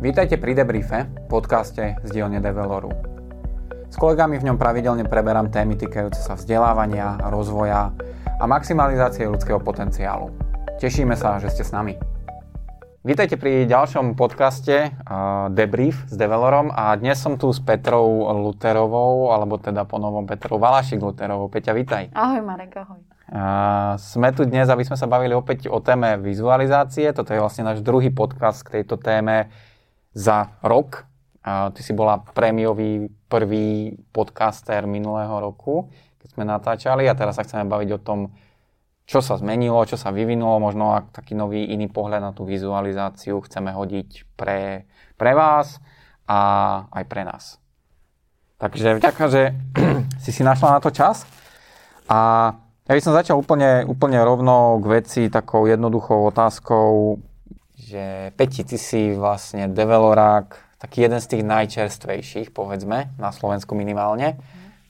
Vítajte pri Debriefe, podcaste z dielne Develoru. S kolegami v ňom pravidelne preberám témy týkajúce sa vzdelávania, rozvoja a maximalizácie ľudského potenciálu. Tešíme sa, že ste s nami. Vítajte pri ďalšom podcaste uh, Debrief s Develorom a dnes som tu s Petrou Luterovou, alebo teda po novom Petrou Valašik Luterovou. Peťa, vítaj. Ahoj Marek, ahoj. Uh, sme tu dnes, aby sme sa bavili opäť o téme vizualizácie. Toto je vlastne náš druhý podcast k tejto téme za rok. Uh, ty si bola prémiový prvý podcaster minulého roku, keď sme natáčali a teraz sa chceme baviť o tom, čo sa zmenilo, čo sa vyvinulo, možno ak taký nový iný pohľad na tú vizualizáciu chceme hodiť pre, pre vás a aj pre nás. Takže vďaka, že si si našla na to čas a ja by som začal úplne, úplne rovno k veci takou jednoduchou otázkou, že Peti, ty si vlastne develorák, taký jeden z tých najčerstvejších, povedzme, na Slovensku minimálne.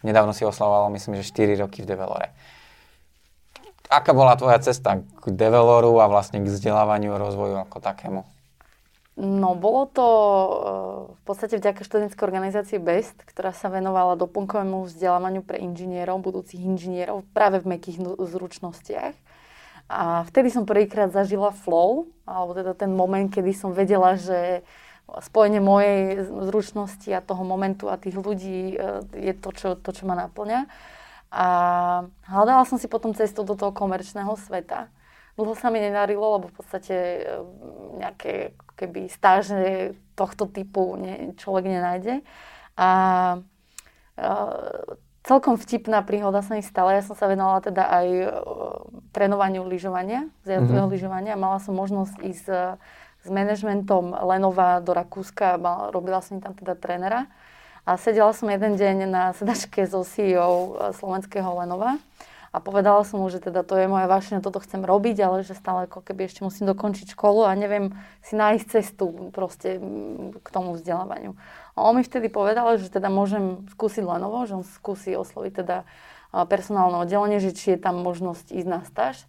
Nedávno si oslavoval, myslím, že 4 roky v develore. Aká bola tvoja cesta k develoru a vlastne k vzdelávaniu a rozvoju ako takému? No, bolo to eh, v podstate vďaka študentskej organizácii BEST, ktorá sa venovala doplnkovému vzdelávaniu pre inžinierov, budúcich inžinierov práve v mekých zručnostiach. A vtedy som prvýkrát zažila flow, alebo teda ten moment, kedy som vedela, že spojenie mojej zručnosti a toho momentu a tých ľudí eh, je to, čo, to, čo ma naplňa. A hľadala som si potom cestu do toho komerčného sveta. Dlho sa mi nedarilo, lebo v podstate eh, nejaké keby stáže tohto typu ne, človek nenájde. A, a celkom vtipná príhoda sa mi stala. Ja som sa venovala teda aj uh, trénovaniu lyžovania, zjazdového mm-hmm. lyžovania. Mala som možnosť ísť uh, s manažmentom Lenova do Rakúska. Mal, robila som tam teda trénera. A sedela som jeden deň na sedačke so CEO slovenského Lenova a povedala som mu, že teda to je moja vášňa, toto chcem robiť, ale že stále ako keby ešte musím dokončiť školu a neviem si nájsť cestu proste k tomu vzdelávaniu. A on mi vtedy povedal, že teda môžem skúsiť Lenovo, že on skúsi osloviť teda personálne oddelenie, že či je tam možnosť ísť na stáž.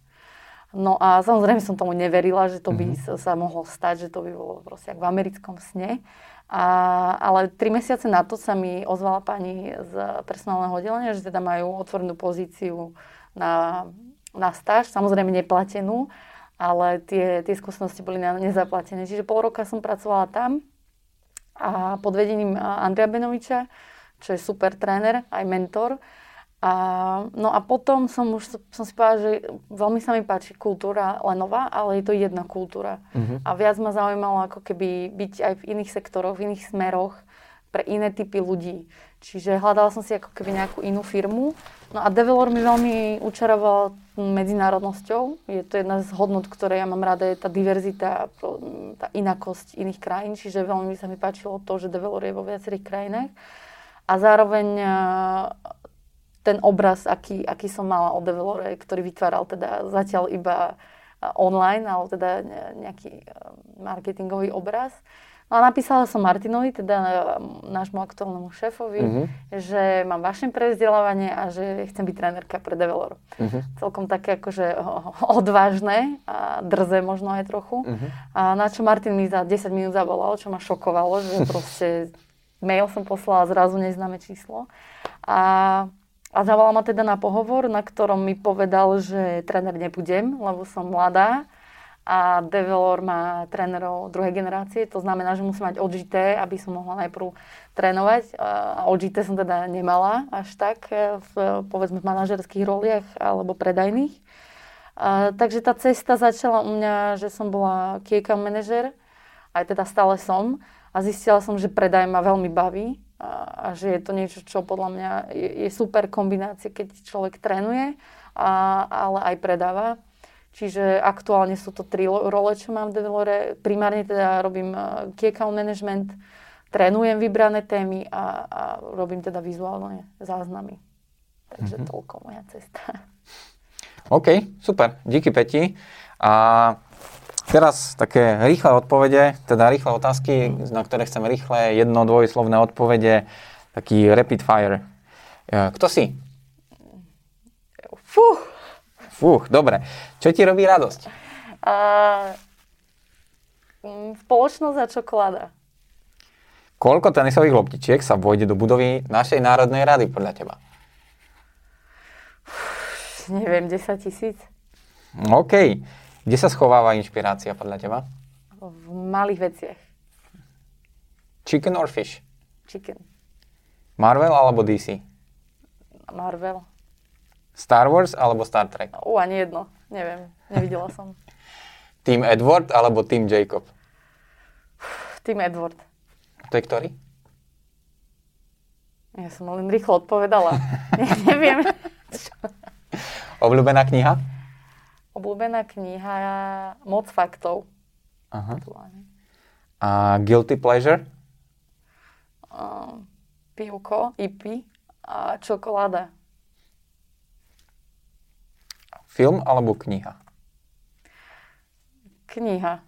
No a samozrejme som tomu neverila, že to by mm-hmm. sa mohlo stať, že to by bolo proste v americkom sne. A, ale tri mesiace na to sa mi ozvala pani z personálneho oddelenia, že teda majú otvorenú pozíciu na, na stáž, samozrejme neplatenú, ale tie, tie skúsenosti boli nezaplatené. Čiže pol roka som pracovala tam a pod vedením Andrea Benoviča, čo je super tréner, aj mentor. A, no a potom som už som si povedala, že veľmi sa mi páči kultúra Lenova, ale je to jedna kultúra. Uh-huh. A viac ma zaujímalo ako keby byť aj v iných sektoroch, v iných smeroch pre iné typy ľudí. Čiže hľadala som si ako keby nejakú inú firmu. No a Develor mi veľmi učaroval medzinárodnosťou. Je to jedna z hodnot, ktoré ja mám rada, je tá diverzita, tá inakosť iných krajín. Čiže veľmi sa mi páčilo to, že Develor je vo viacerých krajinách. A zároveň ten obraz, aký, aký som mala o Develore, ktorý vytváral teda zatiaľ iba online, alebo teda nejaký marketingový obraz. No a napísala som Martinovi, teda nášmu aktuálnemu šéfovi, uh-huh. že mám vaše prezdelávanie a že chcem byť trénerka pre Develor. Uh-huh. Celkom také akože odvážne a drze možno aj trochu. Uh-huh. A na čo Martin mi za 10 minút zavolal, čo ma šokovalo, že proste mail som poslala zrazu neznáme číslo. A a zavolal ma teda na pohovor, na ktorom mi povedal, že tréner nebudem, lebo som mladá a Develor má trénerov druhej generácie. To znamená, že musím mať odžité, aby som mohla najprv trénovať. A odžité som teda nemala až tak e, v, povedzme, v manažerských roliach alebo predajných. A, takže tá cesta začala u mňa, že som bola key manažer, aj teda stále som. A zistila som, že predaj ma veľmi baví a, a že je to niečo, čo podľa mňa je, je super kombinácia, keď človek trénuje, a, ale aj predáva. Čiže aktuálne sú to tri role, čo mám v Develore. Primárne teda robím key account management, trénujem vybrané témy a, a robím teda vizuálne záznamy. Takže mm-hmm. toľko moja cesta. OK, super. Díky Peti. A Teraz také rýchle odpovede, teda rýchle otázky, na ktoré chcem rýchle jedno, dvojslovné odpovede, taký rapid fire. Kto si? Fúch. Fúch, dobre. Čo ti robí radosť? Uh, spoločnosť a čokoláda. Koľko tenisových loptičiek sa vojde do budovy našej Národnej rady podľa teba? Neviem, 10 tisíc? OK. Kde sa schováva inšpirácia podľa teba? V malých veciach. Chicken or fish? Chicken. Marvel alebo DC? Marvel. Star Wars alebo Star Trek? U, ani jedno. Neviem. Nevidela som. Team Edward alebo Team Jacob? Team Edward. To je ktorý? Ja som len rýchlo odpovedala. Ne, neviem. Obľúbená kniha? Obľúbená kniha Moc faktov. Aha. A Guilty Pleasure? Uh, pivko, ipy a čokoláda. Film alebo kniha? Kniha.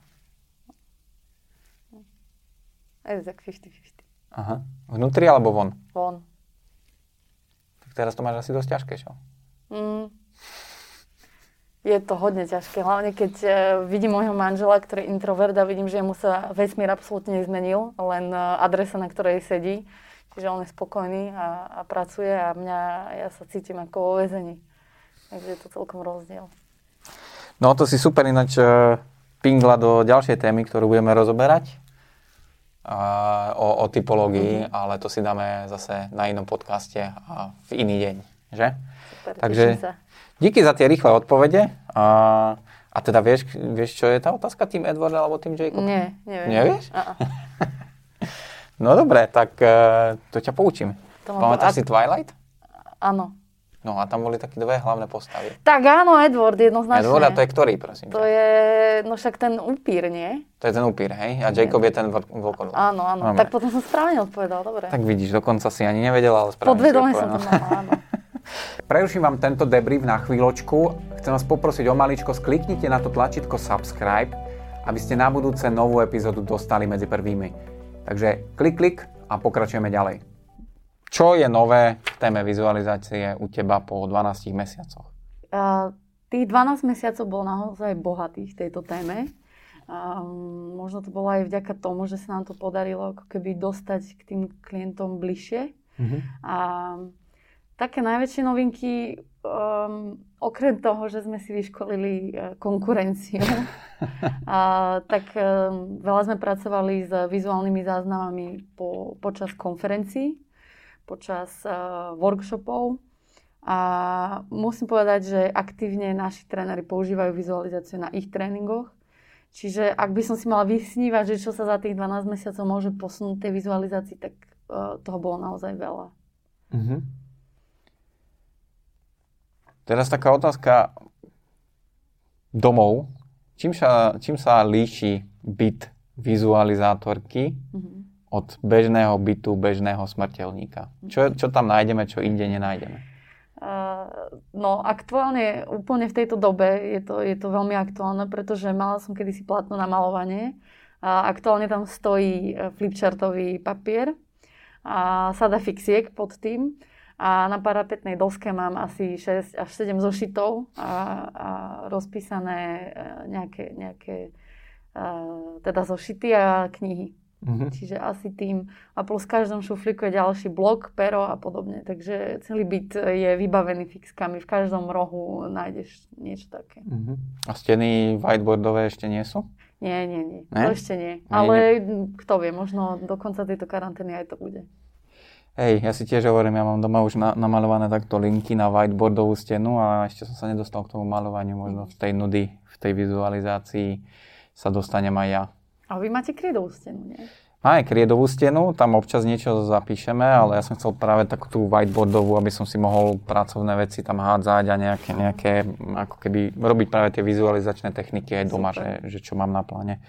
Je to tak 50-50. Aha. Vnútri alebo von? Von. Tak teraz to máš asi dosť ťažké, čo? Mm. Je to hodne ťažké, hlavne keď uh, vidím môjho manžela, ktorý je introvert a vidím, že mu sa vesmír absolútne nezmenil, len uh, adresa, na ktorej sedí. Čiže on je spokojný a, a pracuje a mňa, ja sa cítim ako vo väzení. Takže je to celkom rozdiel. No to si super ináč uh, pingla do ďalšej témy, ktorú budeme rozoberať. Uh, o, o typológii, mm-hmm. ale to si dáme zase na inom podcaste a v iný deň, že? Super, Takže díky za tie rýchle odpovede. A, a teda vieš, vieš, čo je tá otázka? Tým Edward alebo tým Jacob? Nie, neviem. Nevieš? A-a. No dobre, tak uh, to ťa poučím. Pamätáš to- si Twilight? Áno. No a tam boli také dve hlavné postavy. Tak áno, Edward, jednoznačne. Edward a to je ktorý, prosím? To je, no však ten upír, nie? To je ten upír, hej? A Jacob je ten vl- vlkodol. Áno, áno. Dobre. Tak potom som správne odpovedal, dobre. Tak vidíš, dokonca si ani nevedela, ale správne Podvedome som to mala, áno. Preruším vám tento debrief na chvíľočku. Chcem vás poprosiť o maličko, skliknite na to tlačítko subscribe, aby ste na budúce novú epizódu dostali medzi prvými. Takže klik, klik a pokračujeme ďalej. Čo je nové v téme vizualizácie u teba po 12 mesiacoch? A tých 12 mesiacov bol naozaj bohatých v tejto téme. A možno to bolo aj vďaka tomu, že sa nám to podarilo ako keby dostať k tým klientom bližšie. A také najväčšie novinky, um, okrem toho, že sme si vyškolili uh, konkurenciu, a, tak um, veľa sme pracovali s vizuálnymi záznamami po, počas konferencií, počas uh, workshopov. A musím povedať, že aktívne naši tréneri používajú vizualizáciu na ich tréningoch. Čiže ak by som si mala vysnívať, že čo sa za tých 12 mesiacov môže posunúť tej vizualizácii, tak uh, toho bolo naozaj veľa. Mhm. Teraz taká otázka domov. Čím sa, čím sa líši byt vizualizátorky Mhm. Od bežného bytu bežného smrteľníka? Čo, čo tam nájdeme, čo inde nenájdeme? No aktuálne, úplne v tejto dobe je to, je to veľmi aktuálne, pretože mala som kedysi platno na malovanie a aktuálne tam stojí e, flipchartový papier a sada fixiek pod tým a na parapetnej doske mám asi 6 až 7 zošitov a, a rozpísané e, nejaké, nejaké uh, teda zošity a knihy. Mhm. Čiže asi tým. A plus v každom šuflíku je ďalší blok, pero a podobne. Takže celý byt je vybavený fixkami. V každom rohu nájdeš niečo také. Mhm. A steny whiteboardové ešte nie sú? Nie, nie, nie. Ne? To ešte nie. Nie, Ale kto vie, možno do konca tejto karantény aj to bude. Hej, ja si tiež hovorím, ja mám doma už na, namalované takto linky na whiteboardovú stenu a ešte som sa nedostal k tomu malovaniu. Možno v tej nudy, v tej vizualizácii sa dostanem aj ja. A vy máte kryedovú stenu, nie? Máme kriedovú stenu, tam občas niečo zapíšeme, ale ja som chcel práve takú tú whiteboardovú, aby som si mohol pracovné veci tam hádzať a nejaké, nejaké ako keby robiť práve tie vizualizačné techniky aj doma, že, že čo mám na pláne.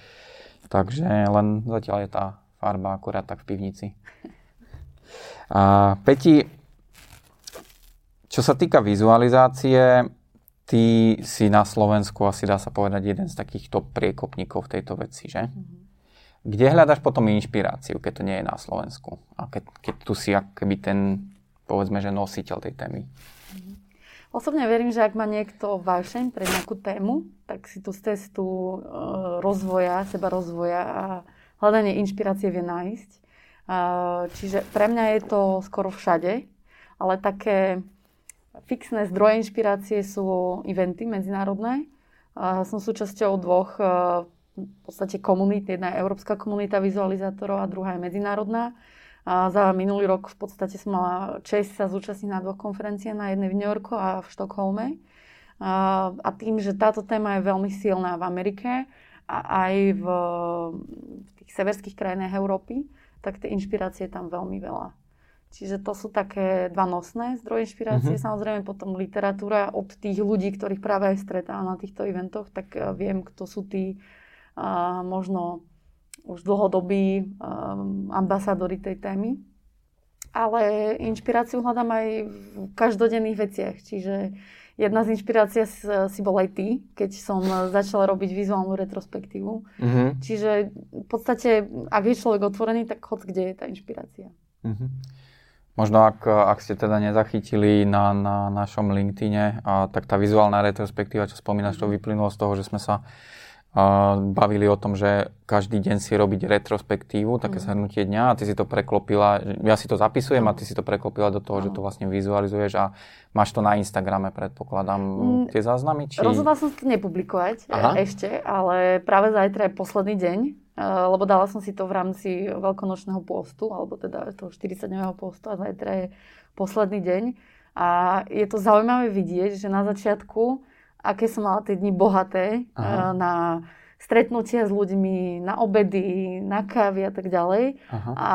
Takže len zatiaľ je tá farba akurát tak v pivnici. A Peti, čo sa týka vizualizácie, ty si na Slovensku asi dá sa povedať jeden z takých top priekopníkov v tejto veci, že? Kde hľadaš potom inšpiráciu, keď to nie je na Slovensku? A keď, keď tu si akoby ten, povedzme, že nositeľ tej témy. Osobne verím, že ak má niekto vášeň pre nejakú tému, tak si tú cestu e, rozvoja, seba rozvoja a hľadanie inšpirácie vie nájsť. Čiže pre mňa je to skoro všade, ale také fixné zdroje inšpirácie sú eventy medzinárodné. Som súčasťou dvoch v podstate komunít. Jedna je Európska komunita vizualizátorov a druhá je medzinárodná. A za minulý rok v podstate som mala čest sa zúčastniť na dvoch konferenciách, na jednej v New Yorku a v Štokholme. A, a tým, že táto téma je veľmi silná v Amerike a aj v, v tých severských krajinách Európy, tak tie inšpirácie je tam veľmi veľa. Čiže to sú také dva nosné zdroje inšpirácie. Mm-hmm. Samozrejme potom literatúra od tých ľudí, ktorých práve aj stretávam na týchto eventoch, tak eh, viem, kto sú tí uh, možno už dlhodobí um, ambasadori tej témy. Ale inšpiráciu hľadám aj v každodenných veciach. Čiže Jedna z inšpirácií si bol aj ty, keď som začala robiť vizuálnu retrospektívu. Mm-hmm. Čiže v podstate, ak je človek otvorený, tak chod, kde je tá inšpirácia. Mm-hmm. Možno ak, ak ste teda nezachytili na, na našom LinkedIne, a, tak tá vizuálna retrospektíva, čo spomínaš, to vyplynulo z toho, že sme sa bavili o tom, že každý deň si robiť retrospektívu, také mm. zhrnutie dňa a ty si to preklopila, ja si to zapisujem a ty si to preklopila do toho, že to vlastne vizualizuješ a máš to na Instagrame, predpokladám, mm. tie záznamy? Či... Rozhodla som to nepublikovať Aha. ešte, ale práve zajtra je posledný deň, lebo dala som si to v rámci veľkonočného postu, alebo teda toho 40-dňového postu a zajtra je posledný deň. A je to zaujímavé vidieť, že na začiatku aké som mala tie dni bohaté Aha. Eh, na stretnutia s ľuďmi, na obedy, na kávy a tak ďalej. Aha. A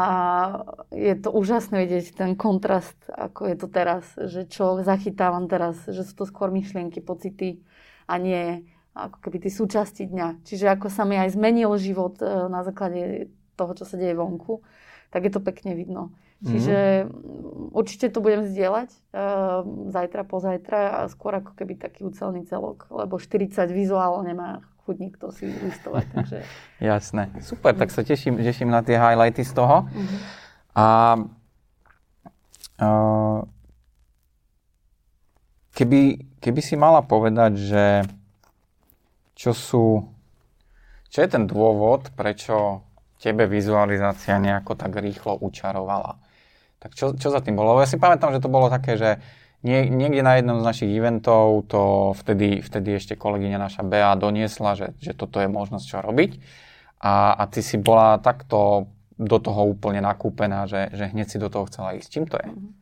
je to úžasné vidieť ten kontrast, ako je to teraz, že čo zachytávam teraz, že sú to skôr myšlienky, pocity a nie ako keby tie súčasti dňa. Čiže ako sa mi aj zmenil život eh, na základe toho, čo sa deje vonku, tak je to pekne vidno. Čiže mm-hmm. určite to budem zdieľať uh, zajtra, pozajtra a skôr ako keby taký ucelný celok, lebo 40 vizuál nemá chuť nikto si listovať. Takže... Jasné. Super, tak sa teším, teším na tie highlighty z toho. Mm-hmm. A uh, keby, keby si mala povedať, že čo sú, čo je ten dôvod, prečo tebe vizualizácia nejako tak rýchlo učarovala? Tak čo, čo za tým bolo? Ja si pamätám, že to bolo také, že nie, niekde na jednom z našich eventov to vtedy, vtedy ešte kolegyňa naša Bea doniesla, že, že toto je možnosť čo robiť. A, a ty si bola takto do toho úplne nakúpená, že, že hneď si do toho chcela ísť. Čím to je? Mhm.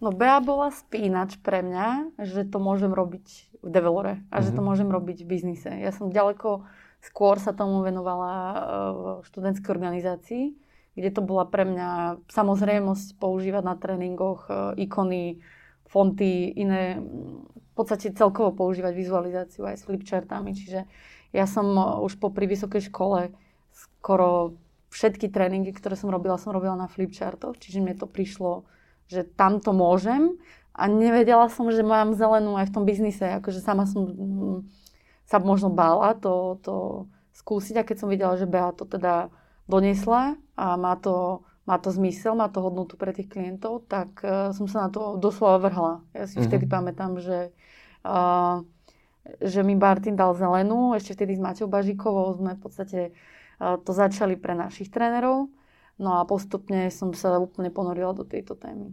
No Bea bola spínač pre mňa, že to môžem robiť v develore a mm-hmm. že to mhm. môžem robiť v biznise. Ja som ďaleko skôr sa tomu venovala e, v študentskej organizácii kde to bola pre mňa samozrejmosť používať na tréningoch e, ikony, fonty, iné, v podstate celkovo používať vizualizáciu aj s flipchartami. Čiže ja som e, už po pri vysokej škole skoro všetky tréningy, ktoré som robila, som robila na flipchartoch, čiže mne to prišlo, že tam to môžem a nevedela som, že mám zelenú aj v tom biznise, akože sama som mm, sa možno bála to, to skúsiť a keď som videla, že Bea to teda doniesla a má to, má to zmysel, má to hodnotu pre tých klientov, tak uh, som sa na to doslova vrhla. Ja si mm-hmm. vtedy pamätám, že, uh, že mi Martin dal zelenú, ešte vtedy s Maťou Bažíkovou sme v podstate uh, to začali pre našich trénerov, no a postupne som sa úplne ponorila do tejto témy.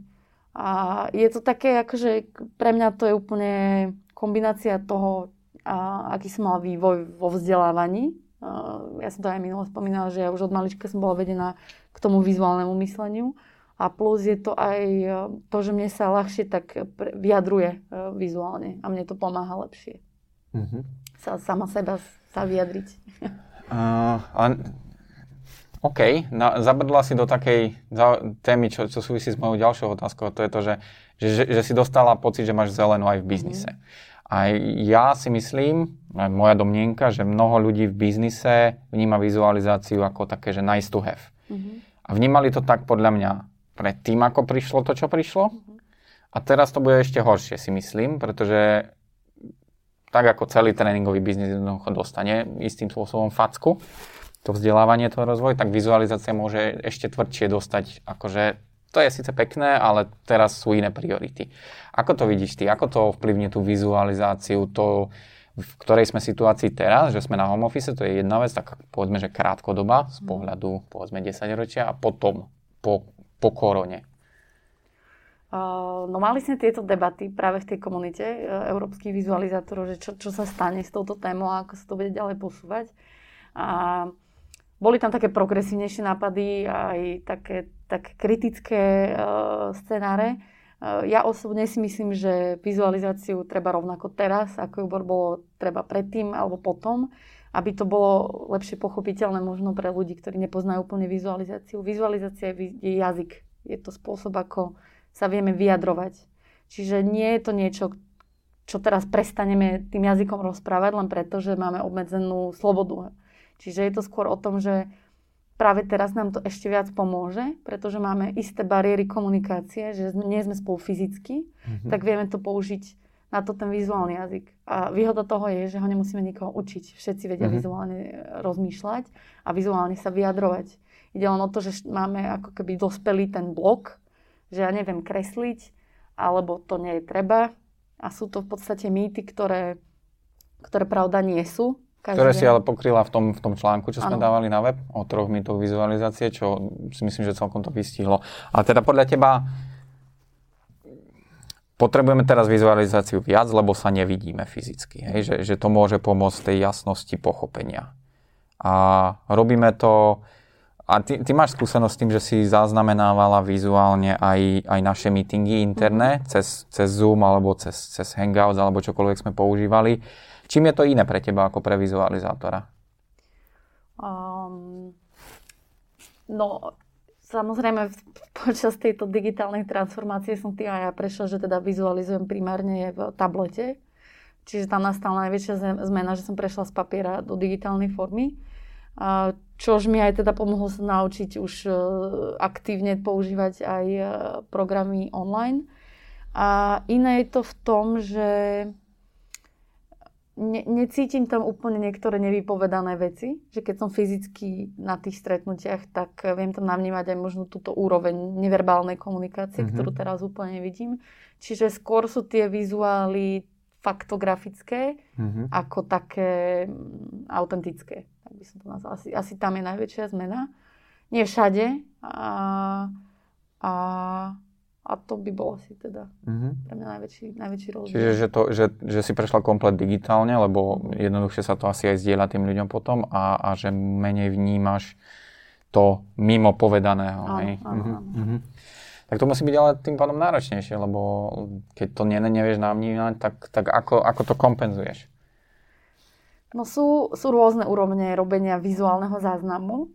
A je to také, akože pre mňa to je úplne kombinácia toho, a, aký som mal vývoj vo vzdelávaní, ja som to aj minulo spomínala, že ja už od malička som bola vedená k tomu vizuálnemu mysleniu. A plus je to aj e, to, že mne sa ľahšie tak vyjadruje e, vizuálne a mne to pomáha lepšie. Mm-hmm. Sa, sama seba sa vyjadriť. Uh, ale... OK, na, zabrdla si do takej za, témy, čo, čo súvisí s mojou ďalšou otázkou. To je to, že, že, že, že si dostala pocit, že máš zelenú aj v biznise. Mm-hmm. A ja si myslím, moja domnienka, že mnoho ľudí v biznise vníma vizualizáciu ako také, že nice to have. Mm-hmm. A vnímali to tak podľa mňa pred tým, ako prišlo to, čo prišlo. Mm-hmm. A teraz to bude ešte horšie, si myslím, pretože tak ako celý tréningový biznis jednoducho dostane istým spôsobom facku, to vzdelávanie, to rozvoj, tak vizualizácia môže ešte tvrdšie dostať akože to je síce pekné, ale teraz sú iné priority. Ako to vidíš ty? Ako to ovplyvní tú vizualizáciu, to, v ktorej sme situácii teraz, že sme na home office, to je jedna vec, tak povedzme, že krátkodoba z mhm. pohľadu povedzme 10 ročia a potom po, po korone? No mali sme tieto debaty práve v tej komunite e, európskych vizualizátorov, že čo, čo sa stane s touto témou a ako sa to bude ďalej posúvať. A boli tam také progresívnejšie nápady, aj také, také kritické uh, scenáre. Uh, ja osobne si myslím, že vizualizáciu treba rovnako teraz, ako ju bolo treba predtým alebo potom, aby to bolo lepšie pochopiteľné možno pre ľudí, ktorí nepoznajú úplne vizualizáciu. Vizualizácia je, jazyk. Je to spôsob, ako sa vieme vyjadrovať. Čiže nie je to niečo, čo teraz prestaneme tým jazykom rozprávať len preto, že máme obmedzenú slobodu. Čiže je to skôr o tom, že práve teraz nám to ešte viac pomôže, pretože máme isté bariéry komunikácie, že nie sme spolu fyzicky, mm-hmm. tak vieme to použiť na to ten vizuálny jazyk. A výhoda toho je, že ho nemusíme nikoho učiť. Všetci vedia mm-hmm. vizuálne rozmýšľať a vizuálne sa vyjadrovať. Ide len o to, že máme ako keby dospelý ten blok, že ja neviem kresliť, alebo to nie je treba. A sú to v podstate mýty, ktoré, ktoré pravda nie sú. Každý ktoré si ale pokryla v tom, v tom článku, čo sme ano. dávali na web o troch mýtoch vizualizácie, čo si myslím, že celkom to vystihlo. A teda podľa teba potrebujeme teraz vizualizáciu viac, lebo sa nevidíme fyzicky. Hej? Že, že to môže pomôcť tej jasnosti pochopenia. A robíme to a ty, ty máš skúsenosť s tým, že si zaznamenávala vizuálne aj, aj naše meetingy interné mm-hmm. cez, cez Zoom alebo cez, cez Hangouts alebo čokoľvek sme používali. Čím je to iné pre teba ako pre vizualizátora? Um, no, samozrejme počas tejto digitálnej transformácie som tým aj ja prešla, že teda vizualizujem primárne v tablete. Čiže tam nastala najväčšia zmena, že som prešla z papiera do digitálnej formy čož mi aj teda pomohlo sa naučiť už e, aktívne používať aj e, programy online. A iné je to v tom, že ne, necítim tam úplne niektoré nevypovedané veci, že keď som fyzicky na tých stretnutiach, tak viem tam navnímať aj možno túto úroveň neverbálnej komunikácie, mm-hmm. ktorú teraz úplne nevidím. Čiže skôr sú tie vizuály faktografické mm-hmm. ako také autentické tak by som to nazvala. Asi, asi tam je najväčšia zmena. Nie všade. A, a, a to by bolo asi teda mm-hmm. pre mňa najväčší, najväčší rozdiel. Čiže že, to, že, že si prešla komplet digitálne, lebo jednoduchšie sa to asi aj zdieľa tým ľuďom potom a, a že menej vnímaš to mimo povedaného. Áno? Áno, mm-hmm. áno. Mm-hmm. Tak to musí byť ale tým pádom náročnejšie, lebo keď to nie, nevieš navnímať, tak, tak ako, ako to kompenzuješ? No sú, sú rôzne úrovne robenia vizuálneho záznamu.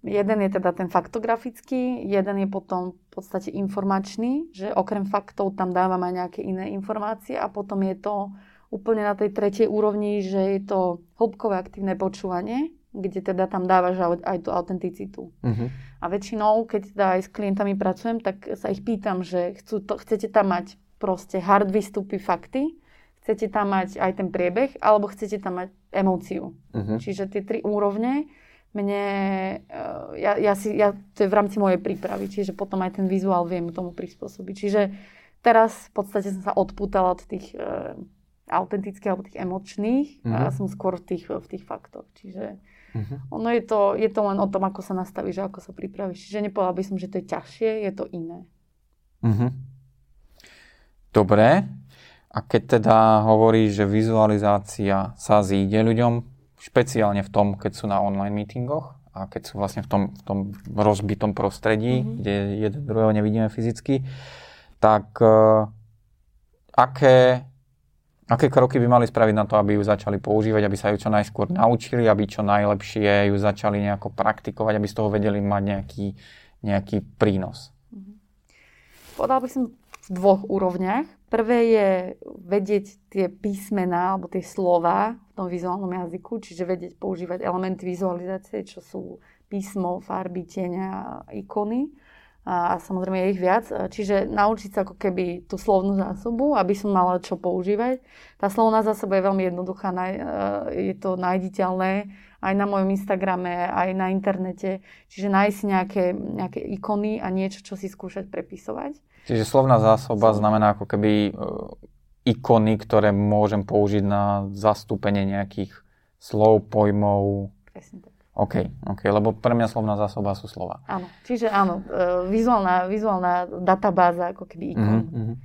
Jeden je teda ten faktografický, jeden je potom v podstate informačný, že okrem faktov tam dávam aj nejaké iné informácie a potom je to úplne na tej tretej úrovni, že je to hĺbkové aktívne počúvanie, kde teda tam dávaš aj tú autenticitu. Uh-huh. A väčšinou, keď teda aj s klientami pracujem, tak sa ich pýtam, že chcú to, chcete tam mať proste hard výstupy, fakty, chcete tam mať aj ten priebeh, alebo chcete tam mať emóciu. Uh-huh. Čiže tie tri úrovne mne, eh, ja, ja si, ja, to je v rámci mojej prípravy, čiže potom aj ten vizuál viem tomu prispôsobiť. Čiže teraz v podstate som sa odpútala od tých uh, autentických alebo tých emočných uh-huh. a mhm. som skôr v tých, v tých faktoch. Čiže uh-huh. ono je to, je to len o tom, ako sa nastavíš a ako sa pripravíš. Čiže nepovedala by som, že to je ťažšie, je to iné. Uh-huh. Dobre. A keď teda hovorí, že vizualizácia sa zíde ľuďom, špeciálne v tom, keď sú na online meetingoch a keď sú vlastne v tom, v tom rozbitom prostredí, mm-hmm. kde jeden druhého nevidíme fyzicky, tak uh, aké, aké kroky by mali spraviť na to, aby ju začali používať, aby sa ju čo najskôr naučili, aby čo najlepšie ju začali nejako praktikovať, aby z toho vedeli mať nejaký, nejaký prínos? Mm-hmm. Podal by som v dvoch úrovniach. Prvé je vedieť tie písmená alebo tie slova tom vizuálnom jazyku, čiže vedieť používať elementy vizualizácie, čo sú písmo, farby, tieňa, ikony a, a samozrejme je ich viac. Čiže naučiť sa ako keby tú slovnú zásobu, aby som mala čo používať. Tá slovná zásoba je veľmi jednoduchá, e, je to nájditeľné aj na mojom Instagrame, aj na internete. Čiže nájsť nejaké, nejaké ikony a niečo, čo si skúšať prepisovať. Čiže slovná zásoba znamená ako keby e, ikony, ktoré môžem použiť na zastúpenie nejakých slov, pojmov. Presne tak. OK, OK, lebo pre mňa slovná zásoba sú slova. Áno, čiže áno, e, vizuálna, vizuálna databáza, ako keby ikon. Mm-hmm.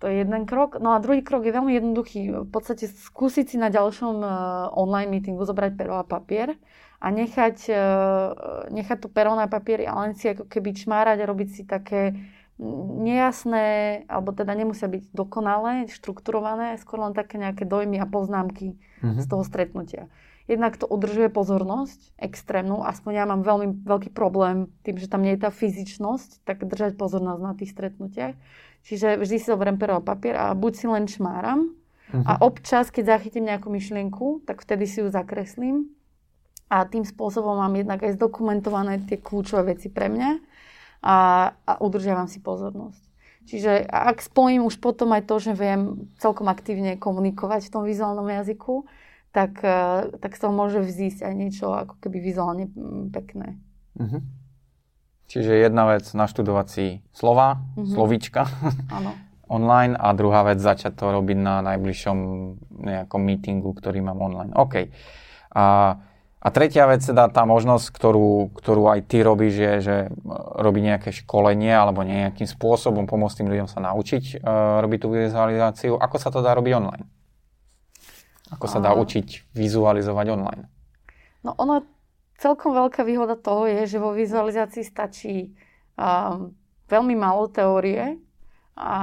To je jeden krok. No a druhý krok je veľmi jednoduchý. V podstate skúsiť si na ďalšom uh, online meetingu zobrať pero a papier a nechať, uh, nechať to pero na papieri a len si ako keby čmárať a robiť si také nejasné, alebo teda nemusia byť dokonalé, štrukturované, skôr len také nejaké dojmy a poznámky mm-hmm. z toho stretnutia. Jednak to udržuje pozornosť extrémnu, aspoň ja mám veľmi veľký problém tým, že tam nie je tá fyzičnosť, tak držať pozornosť na tých stretnutiach. Čiže vždy si zoberiem pero a papier a buď si len čmáram uh-huh. a občas, keď zachytím nejakú myšlienku, tak vtedy si ju zakreslím a tým spôsobom mám jednak aj zdokumentované tie kľúčové veci pre mňa a, a udržiavam si pozornosť. Čiže ak spojím už potom aj to, že viem celkom aktívne komunikovať v tom vizuálnom jazyku, tak, eh, tak z toho môže vzísť aj niečo ako keby vizuálne mm, pekné. Uh-huh. Čiže jedna vec, naštudovať si slova, mm-hmm. slovíčka online a druhá vec, začať to robiť na najbližšom nejakom meetingu, ktorý mám online. OK. A, a tretia vec, teda tá možnosť, ktorú, ktorú aj ty robíš, je, že robí nejaké školenie alebo nejakým spôsobom pomôcť tým ľuďom sa naučiť uh, robiť tú vizualizáciu. Ako sa to dá robiť online? Ako sa dá učiť vizualizovať online? No ono celkom veľká výhoda toho je, že vo vizualizácii stačí um, veľmi málo teórie a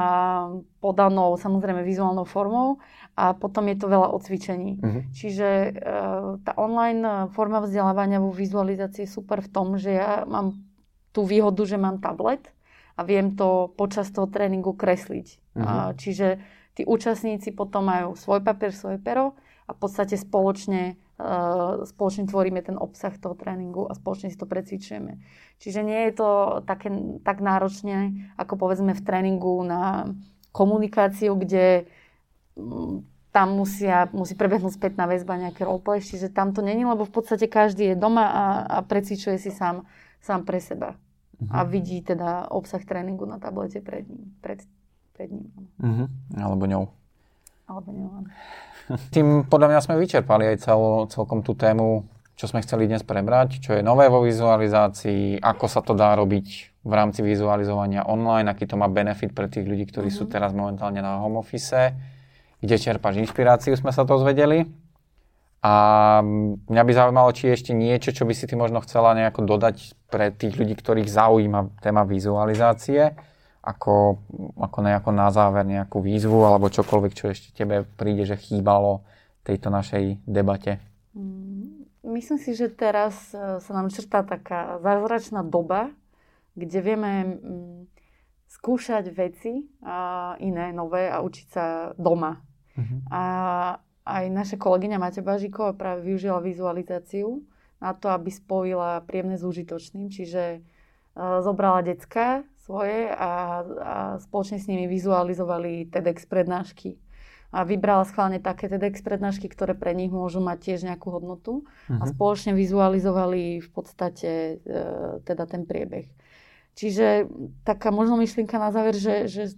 podanou samozrejme vizuálnou formou a potom je to veľa odcvičení. Uh-huh. Čiže uh, tá online forma vzdelávania vo vizualizácii je super v tom, že ja mám tú výhodu, že mám tablet a viem to počas toho tréningu kresliť. Uh-huh. Uh, čiže tí účastníci potom majú svoj papier, svoje pero a v podstate spoločne Eh, spoločne tvoríme ten obsah toho tréningu a spoločne si to precvičujeme. Čiže nie je to také, tak náročné, ako povedzme v tréningu na komunikáciu, kde tam musia, musí prebehnúť spätná väzba, nejaké roleplay, čiže tam to není, lebo v podstate každý je doma a, a precvičuje si sám, sám pre seba. Uh-huh. A vidí teda obsah tréningu na tablete pred ním. Pred, pred ním. Uh-huh. Alebo ňou. Alebo ňou, áno. Tým podľa mňa sme vyčerpali aj cel, celkom tú tému, čo sme chceli dnes prebrať, čo je nové vo vizualizácii, ako sa to dá robiť v rámci vizualizovania online, aký to má benefit pre tých ľudí, ktorí mm-hmm. sú mhm. teraz momentálne na home office, kde čerpáš inšpiráciu, sme sa to zvedeli. A mňa by zaujímalo, či ešte niečo, čo by si ty možno chcela nejako dodať pre tých ľudí, ktorých zaujíma téma vizualizácie ako, ako nejako na záver nejakú výzvu alebo čokoľvek, čo ešte tebe príde, že chýbalo tejto našej debate? Mm, myslím si, že teraz e, sa nám črtá taká zázračná doba, kde vieme mm, skúšať veci a iné, nové a učiť sa doma. Uh-huh. A aj naša kolegyňa Mate Bažíková práve využila vizualizáciu na to, aby spojila príjemné s užitočným, čiže uh, zobrala decka svoje a, a spoločne s nimi vizualizovali TEDx prednášky. A vybrala schválne také TEDx prednášky, ktoré pre nich môžu mať tiež nejakú hodnotu. Uh-huh. A mhm. spoločne vizualizovali v podstate e, teda ten priebeh. Čiže taká možno myšlienka na záver, že, že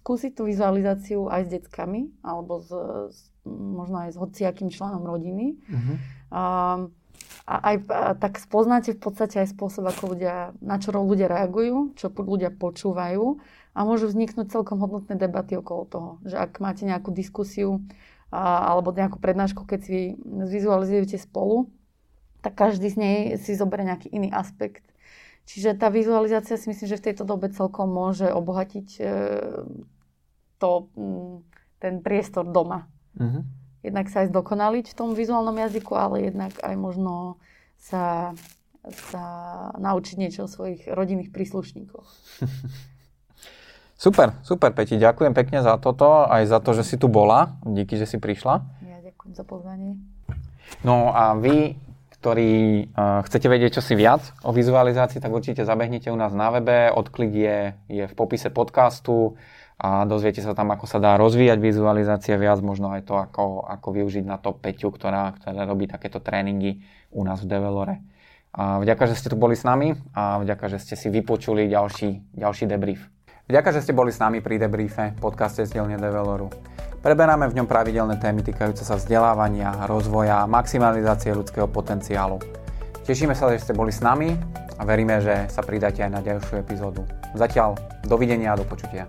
skúsiť tú vizualizáciu aj s deckami, alebo s, s, možno aj s hociakým členom rodiny. Uh-huh. A, a aj a tak spoznáte v podstate aj spôsob, ako ľudia, na čo ľudia reagujú, čo ľudia počúvajú a môžu vzniknúť celkom hodnotné debaty okolo toho. Že ak máte nejakú diskusiu a, alebo nejakú prednášku, keď si zvizualizujete spolu, tak každý z nej si zoberie nejaký iný aspekt. Čiže tá vizualizácia si myslím, že v tejto dobe celkom môže obohatiť e, to, ten priestor doma. Uh-huh jednak sa aj zdokonaliť v tom vizuálnom jazyku, ale jednak aj možno sa, sa naučiť niečo o svojich rodinných príslušníkoch. Super, super Peti, ďakujem pekne za toto, aj za to, že si tu bola. Díky, že si prišla. Ja ďakujem za pozvanie. No a vy, ktorí uh, chcete vedieť čosi viac o vizualizácii, tak určite zabehnite u nás na webe. Odklik je, je v popise podcastu a dozviete sa tam, ako sa dá rozvíjať vizualizácia viac, možno aj to, ako, ako využiť na to Peťu, ktorá, ktorá robí takéto tréningy u nás v Develore. A vďaka, že ste tu boli s nami a vďaka, že ste si vypočuli ďalší, ďalší debrief. Vďaka, že ste boli s nami pri debriefe podcaste z dielne Develoru. Preberáme v ňom pravidelné témy týkajúce sa vzdelávania, rozvoja a maximalizácie ľudského potenciálu. Tešíme sa, že ste boli s nami a veríme, že sa pridáte aj na ďalšiu epizódu. Zatiaľ dovidenia a do počutia.